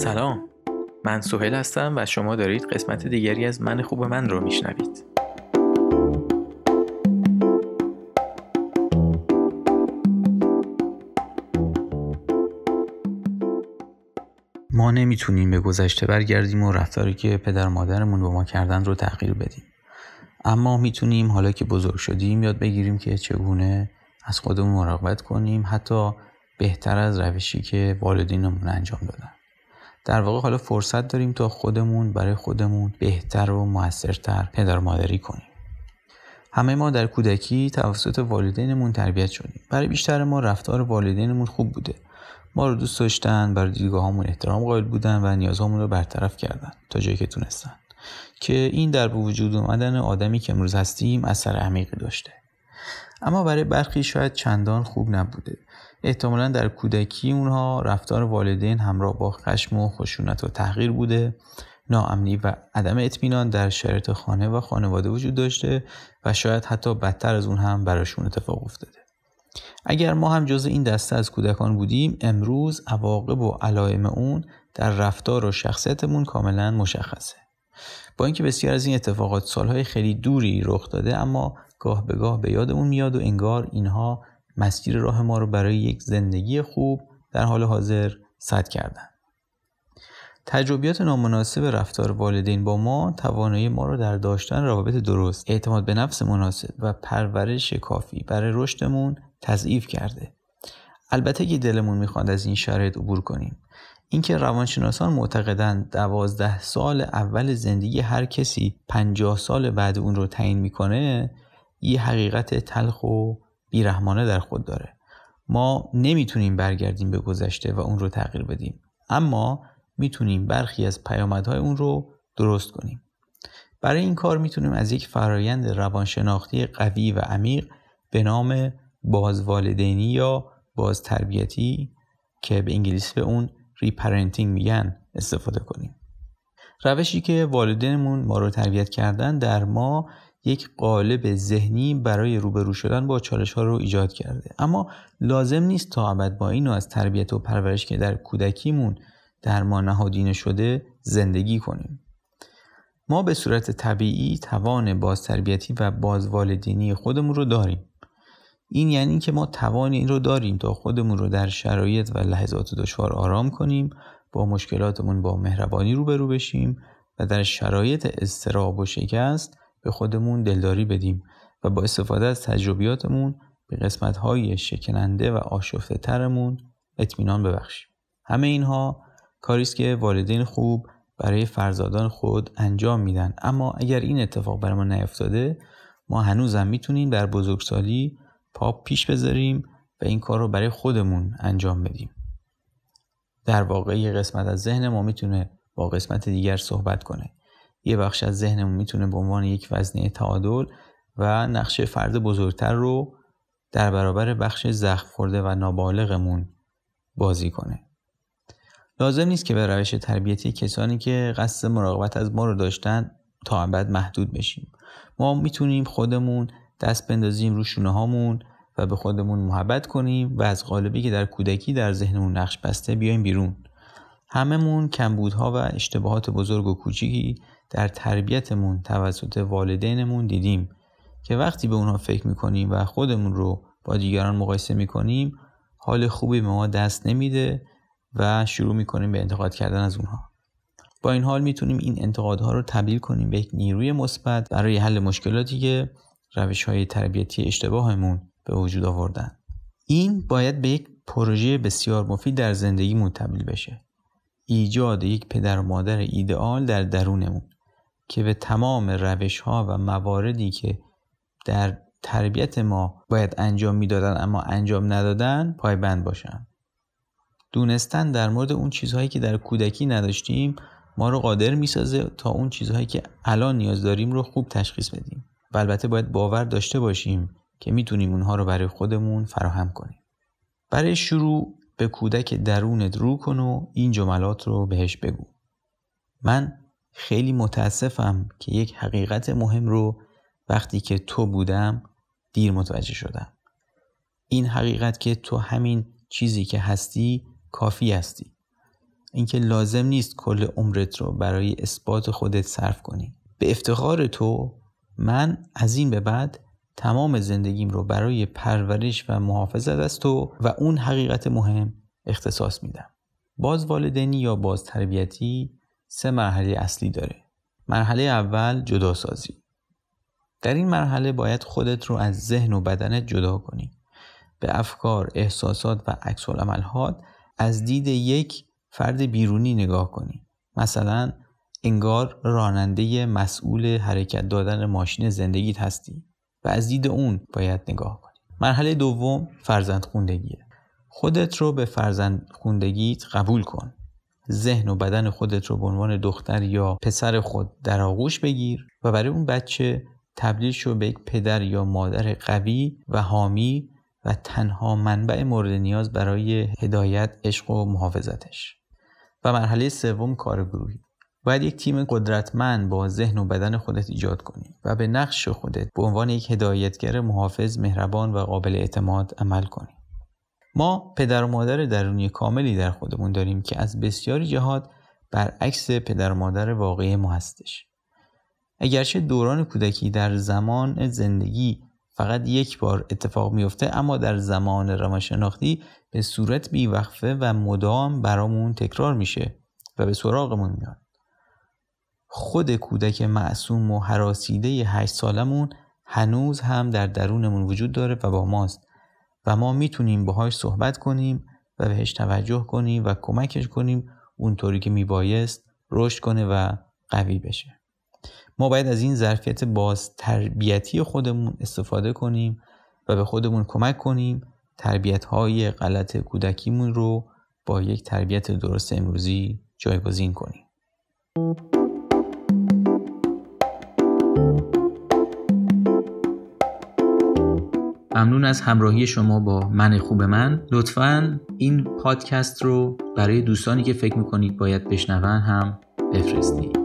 سلام. من سوهل هستم و شما دارید قسمت دیگری از من خوب من رو میشنوید. ما نمی‌تونیم به گذشته برگردیم و رفتاری که پدر مادرمون با ما کردن رو تغییر بدیم. اما می‌تونیم حالا که بزرگ شدیم یاد بگیریم که چگونه از خودمون مراقبت کنیم حتی بهتر از روشی که والدینمون انجام دادن. در واقع حالا فرصت داریم تا خودمون برای خودمون بهتر و موثرتر پدر مادری کنیم. همه ما در کودکی توسط والدینمون تربیت شدیم. برای بیشتر ما رفتار والدینمون خوب بوده. ما رو دوست داشتن برای دیدگاهامون احترام قائل بودن و نیازهامون رو برطرف کردن تا جایی که تونستن. که این در وجود اومدن آدمی که امروز هستیم اثر عمیقی داشته. اما برای برخی شاید چندان خوب نبوده. احتمالا در کودکی اونها رفتار والدین همراه با خشم و خشونت و تغییر بوده. ناامنی و عدم اطمینان در شرایط خانه و خانواده وجود داشته و شاید حتی بدتر از اون هم براشون اتفاق افتاده. اگر ما هم جز این دسته از کودکان بودیم امروز عواقب و علائم اون در رفتار و شخصیتمون کاملا مشخصه. با اینکه بسیار از این اتفاقات سالهای خیلی دوری رخ داده اما گاه به گاه به یادمون میاد و انگار اینها مسیر راه ما رو برای یک زندگی خوب در حال حاضر سد کردن. تجربیات نامناسب رفتار والدین با ما توانایی ما رو در داشتن روابط درست اعتماد به نفس مناسب و پرورش کافی برای رشدمون تضعیف کرده. البته که دلمون می‌خواد از این شرایط عبور کنیم. اینکه روانشناسان معتقدند دوازده سال اول زندگی هر کسی پنجاه سال بعد اون رو تعیین می‌کنه یه حقیقت تلخ و بیرحمانه در خود داره. ما نمی‌تونیم برگردیم به گذشته و اون رو تغییر بدیم اما می‌تونیم برخی از پیامدهای اون رو درست کنیم. برای این کار می‌تونیم از یک فرایند روانشناختی قوی و عمیق به نام بازوالدینی یا بازتربیتی که به انگلیسی به اون reparenting میگن استفاده کنیم. روشی که والدینمون ما رو تربیت کردن در ما یک قالب ذهنی برای روبرو شدن با چالش ها رو ایجاد کرده. اما لازم نیست تا ابد با اینو از تربیت و پرورش که در کودکیمون در ما نهادینه شده زندگی کنیم. ما به صورت طبیعی توان بازتربیتی و بازوالدینی خودمون رو داریم. این یعنی که ما توان این رو داریم تا خودمون رو در شرایط و لحظات دشوار آرام کنیم با مشکلاتمون با مهربانی روبرو بشیم و در شرایط استراب و شکست به خودمون دلداری بدیم و با استفاده از تجربیاتمون به قسمت‌های شکننده و آشفته ترمون اطمینان ببخشیم. همه اینها کاری است که والدین خوب برای فرزادان خود انجام میدن. اما اگر این اتفاق برای ما نیفتاده ما هنوزم می‌تونیم در بزرگسالی پا پیش بذاریم و این کار رو برای خودمون انجام بدیم. در واقع یه قسمت از ذهن ما می‌تونه با قسمت دیگر صحبت کنه. یه بخش از ذهنمون می‌تونه به عنوان یک وزنه تعادل و نقشه فرد بزرگتر رو در برابر بخش زخم خورده و نابالغمون بازی کنه. لازم نیست که به روش تربیتی کسانی که قصد مراقبت از ما رو داشتن تا ابد محدود بشیم. ما می‌تونیم خودمون دست بندازیم رو شونه هامون و به خودمون محبت کنیم و از قالبی که در کودکی در ذهنمون نقش بسته بیایم بیرون. هممون کمبودها و اشتباهات بزرگ و کوچیکی در تربیتمون توسط والدینمون دیدیم که وقتی به اونها فکر می‌کنیم و خودمون رو با دیگران مقایسه می‌کنیم حال خوبی به ما دست نمیده و شروع می‌کنیم به انتقاد کردن از اونها. با این حال می‌تونیم این انتقادها رو تبدیل کنیم به یک نیروی مثبت برای حل مشکلاتی که روش های تربیتی اشتباهمون به وجود آوردن. این باید به یک پروژه بسیار مفید در زندگی تبدیل بشه. ایجاد یک پدر و مادر ایدئال در درونمون که به تمام روش ها و مواردی که در تربیت ما باید انجام می‌دادن اما انجام ندادن پایبند باشن. دونستن در مورد اون چیزهایی که در کودکی نداشتیم ما رو قادر می‌سازه تا اون چیزهایی که الان نیاز داریم رو خوب تشخیص بدیم. و البته باید باور داشته باشیم که می‌تونیم اونها رو برای خودمون فراهم کنیم. برای شروع به کودک درونت رو کن و این جملات رو بهش بگو. من خیلی متاسفم که یک حقیقت مهم رو وقتی که تو بودم دیر متوجه شدم. این حقیقت که تو همین چیزی که هستی کافی هستی. اینکه لازم نیست کل عمرت رو برای اثبات خودت صرف کنی. به افتخار تو من از این به بعد تمام زندگیم رو برای پرورش و محافظت از تو و اون حقیقت مهم اختصاص میدم. باز والدینی یا باز تربیتی سه مرحله اصلی داره. مرحله اول جداسازی. در این مرحله باید خودت رو از ذهن و بدنت جدا کنی. به افکار، احساسات و عکس از دید یک فرد بیرونی نگاه کنی. مثلا انگار راننده مسئول حرکت دادن ماشین زندگیت هستی و از دید اون باید نگاه کنی. مرحله دوم فرزند خوندگیه. خودت رو به فرزند خوندگیت قبول کن. ذهن و بدن خودت رو به عنوان دختر یا پسر خود در آغوش بگیر و برای اون بچه تبدیل شو به یک پدر یا مادر قوی و حامی و تنها منبع مورد نیاز برای هدایت عشق و محافظتش. و مرحله سوم کار گروهی باید یک تیم قدرتمند با ذهن و بدن خودت ایجاد کنی و به نقش خودت به عنوان یک هدایتگر محافظ مهربان و قابل اعتماد عمل کنی. ما پدر و مادر درونی کاملی در خودمون داریم که از بسیاری جهات برعکس پدر و مادر واقعی ما هستش. اگرچه دوران کودکی در زمان زندگی فقط یک بار اتفاق میفته اما در زمان روانشناختی به صورت بیوقفه و مدام برامون تکرار میشه و به سراغمون میاد. خود کودک معصوم و حراسیده هشت سالمون هنوز هم در درونمون وجود داره و با ماست و ما می‌تونیم باهاش صحبت کنیم و بهش توجه کنیم و کمکش کنیم اونطوری که میبایست رشد کنه و قوی بشه. ما باید از این ظرفیت باز تربیتی خودمون استفاده کنیم و به خودمون کمک کنیم تربیت های غلط کودکیمون رو با یک تربیت درست امروزی جایگزین کنیم. ممنون از همراهی شما با من خوب من. لطفا این پادکست رو برای دوستانی که فکر می‌کنید باید بشنون هم بفرستید.